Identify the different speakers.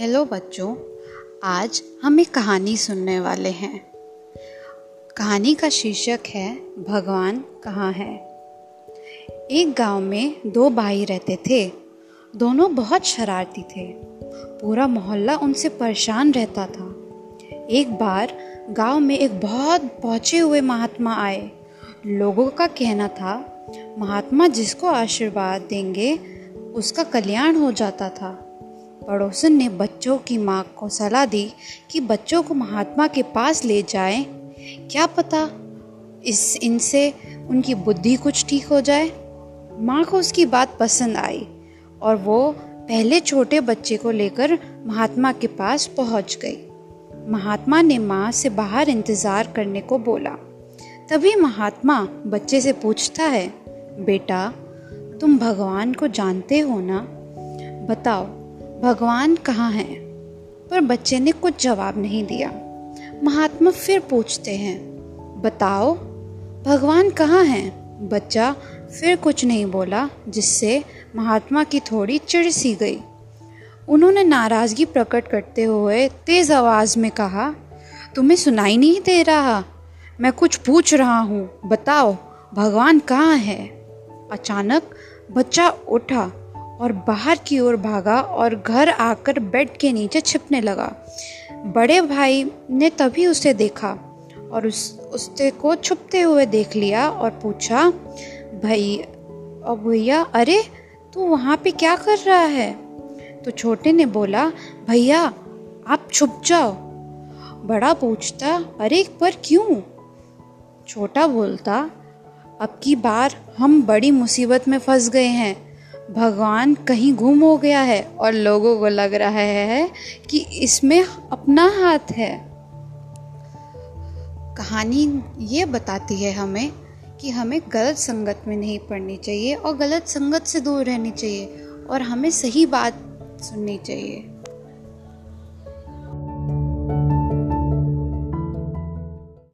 Speaker 1: Hello बच्चों, आज हम एक कहानी सुनने वाले हैं। कहानी का शीर्षक है, भगवान कहाँ है? एक गाँव में दो भाई रहते थे। दोनों बहुत शरारती थे। पूरा मोहल्ला उनसे परेशान रहता था। एक बार गाँव में एक बहुत पहुँचे हुए महात्मा आए। लोगों का कहना था, महात्मा जिसको आशीर्वाद देंगे, उसका कल्याण हो जाता था। पड़ोसन ने बच्चों की माँ को सलाह दी कि बच्चों को महात्मा के पास ले जाएँ, क्या पता इस इनसे उनकी बुद्धि कुछ ठीक हो जाए। माँ को उसकी बात पसंद आई और वो पहले छोटे बच्चे को लेकर महात्मा के पास पहुँच गई। महात्मा ने माँ से बाहर इंतज़ार करने को बोला। तभी महात्मा बच्चे से पूछता है बेटा तुम भगवान को जानते हो ना? बताओ भगवान कहाँ हैं? पर बच्चे ने कुछ जवाब नहीं दिया। महात्मा फिर पूछते हैं, बताओ, भगवान कहाँ है? बच्चा फिर कुछ नहीं बोला, जिससे महात्मा की थोड़ी चिड़ सी गई। उन्होंने नाराज़गी प्रकट करते हुए तेज़ आवाज़ में कहा, तुम्हें सुनाई नहीं दे रहा। मैं कुछ पूछ रहा हूँ। बताओ, भगवान कहाँ है? अचानक बच्चा उठा और बाहर की ओर भागा और घर आकर बेड के नीचे छिपने लगा। बड़े भाई ने तभी उसे देखा और उस उससे को छुपते हुए देख लिया और पूछा, भाई और भैया, अरे, तू वहाँ पे क्या कर रहा है? तो छोटे ने बोला, भैया, आप छुप जाओ। बड़ा पूछता, अरे, पर क्यों? छोटा बोलता, अब की बार हम बड़ी मुसीबत में फंस गए हैं। भगवान कहीं गुम हो गया है और लोगों को लग रहा है कि इसमें अपना हाथ है। कहानी ये बताती है हमें कि हमें गलत संगत में नहीं पढ़नी चाहिए और गलत संगत से दूर रहनी चाहिए और हमें सही बात सुननी चाहिए।